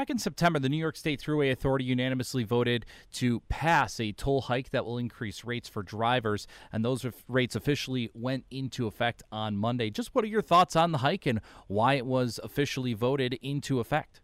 Back in September, the New York State Thruway Authority unanimously voted to pass a toll hike that will increase rates for drivers, and those rates officially went into effect on Monday. Just what are your thoughts on the hike and why it was officially voted into effect?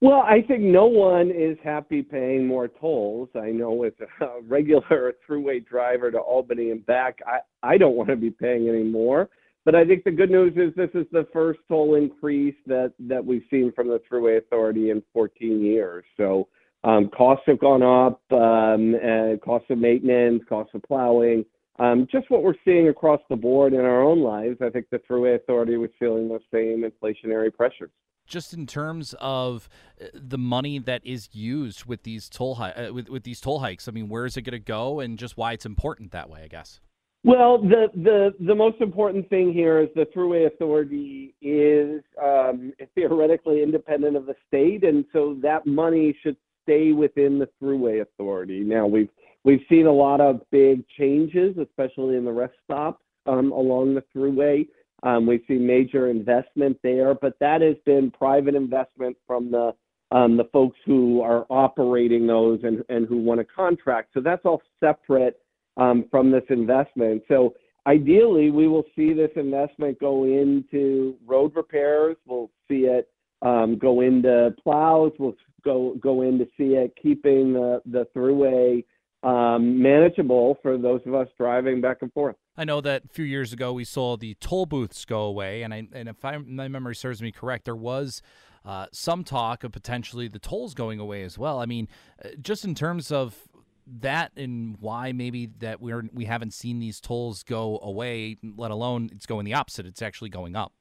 Well, I think no one is happy paying more tolls. I know as a regular Thruway driver to Albany and back, I, I don't want to be paying any more. But I think the good news is this is the first toll increase that that we've seen from the Thruway Authority in 14 years. So um, costs have gone up, um, and costs of maintenance, costs of plowing, um, just what we're seeing across the board in our own lives. I think the Thruway Authority was feeling those same inflationary pressures. Just in terms of uh, the money that is used with these toll hi- uh, with, with these toll hikes, I mean, where is it going to go, and just why it's important that way, I guess. Well, the, the, the most important thing here is the Thruway Authority is um, theoretically independent of the state, and so that money should stay within the Thruway Authority. Now, we've we've seen a lot of big changes, especially in the rest stops um, along the Thruway. Um, we've seen major investment there, but that has been private investment from the um, the folks who are operating those and, and who want a contract. So that's all separate um, from this investment. So ideally, we will see this investment go into road repairs. We'll see it um, go into plows. We'll go go in to see it keeping the the Thruway um, manageable for those of us driving back and forth. I know that a few years ago we saw the toll booths go away, and I, and if my memory serves me correct, there was uh, some talk of potentially the tolls going away as well. I mean, uh, just in terms of that and why maybe that we're we haven't seen these tolls go away, let alone it's going the opposite. It's actually going up.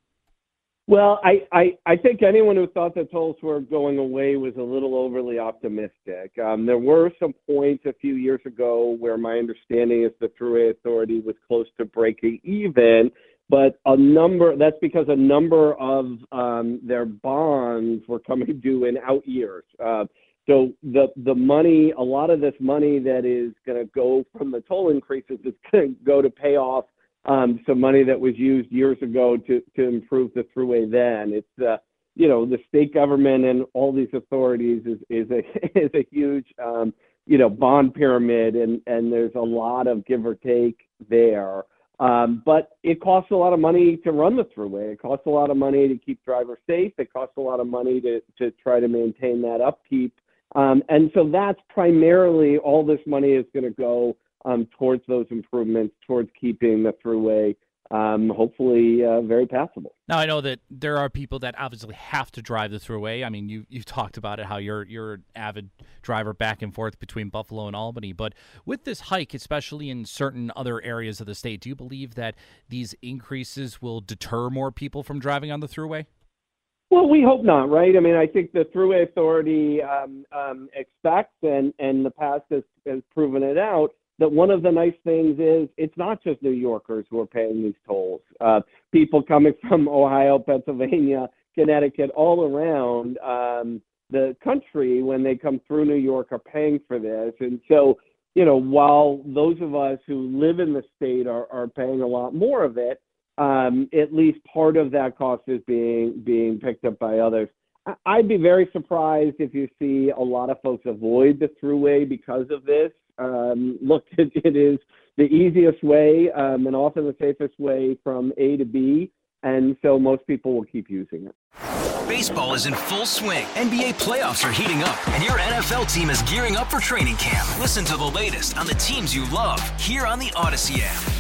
Well, I, I, I think anyone who thought the tolls were going away was a little overly optimistic. Um, there were some points a few years ago where my understanding is the Thruway Authority was close to breaking even, but a number that's because a number of um, their bonds were coming due in out years. Uh, so the the money, a lot of this money that is going to go from the toll increases is going to go to pay off um, some money that was used years ago to to improve the Thruway. Then it's you know the state government and all these authorities is is a is a huge um, you know bond pyramid, and and there's a lot of give or take there. Um, but it costs a lot of money to run the Thruway. It costs a lot of money to keep drivers safe. It costs a lot of money to to try to maintain that upkeep. Um, and so that's primarily all this money is going to go um, towards those improvements, towards keeping the Thruway um, hopefully uh, very passable. Now I know that there are people that obviously have to drive the Thruway. I mean, you you talked about it how you're you're an avid driver back and forth between Buffalo and Albany, but with this hike, especially in certain other areas of the state, do you believe that these increases will deter more people from driving on the Thruway? Well, we hope not, right? I mean, I think the Thruway Authority um, um, expects, and and the past has, has proven it out, that one of the nice things is it's not just New Yorkers who are paying these tolls. Uh, people coming from Ohio, Pennsylvania, Connecticut, all around um, the country when they come through New York are paying for this, and so you know, while those of us who live in the state are, are paying a lot more of it, um, at least part of that cost is being being picked up by others. I'd be very surprised if you see a lot of folks avoid the Thruway because of this. Um, look, it, it is the easiest way um, and often the safest way from A to B, and so most people will keep using it. Baseball is in full swing. NBA playoffs are heating up, and your NFL team is gearing up for training camp. Listen to the latest on the teams you love here on the Audacy app.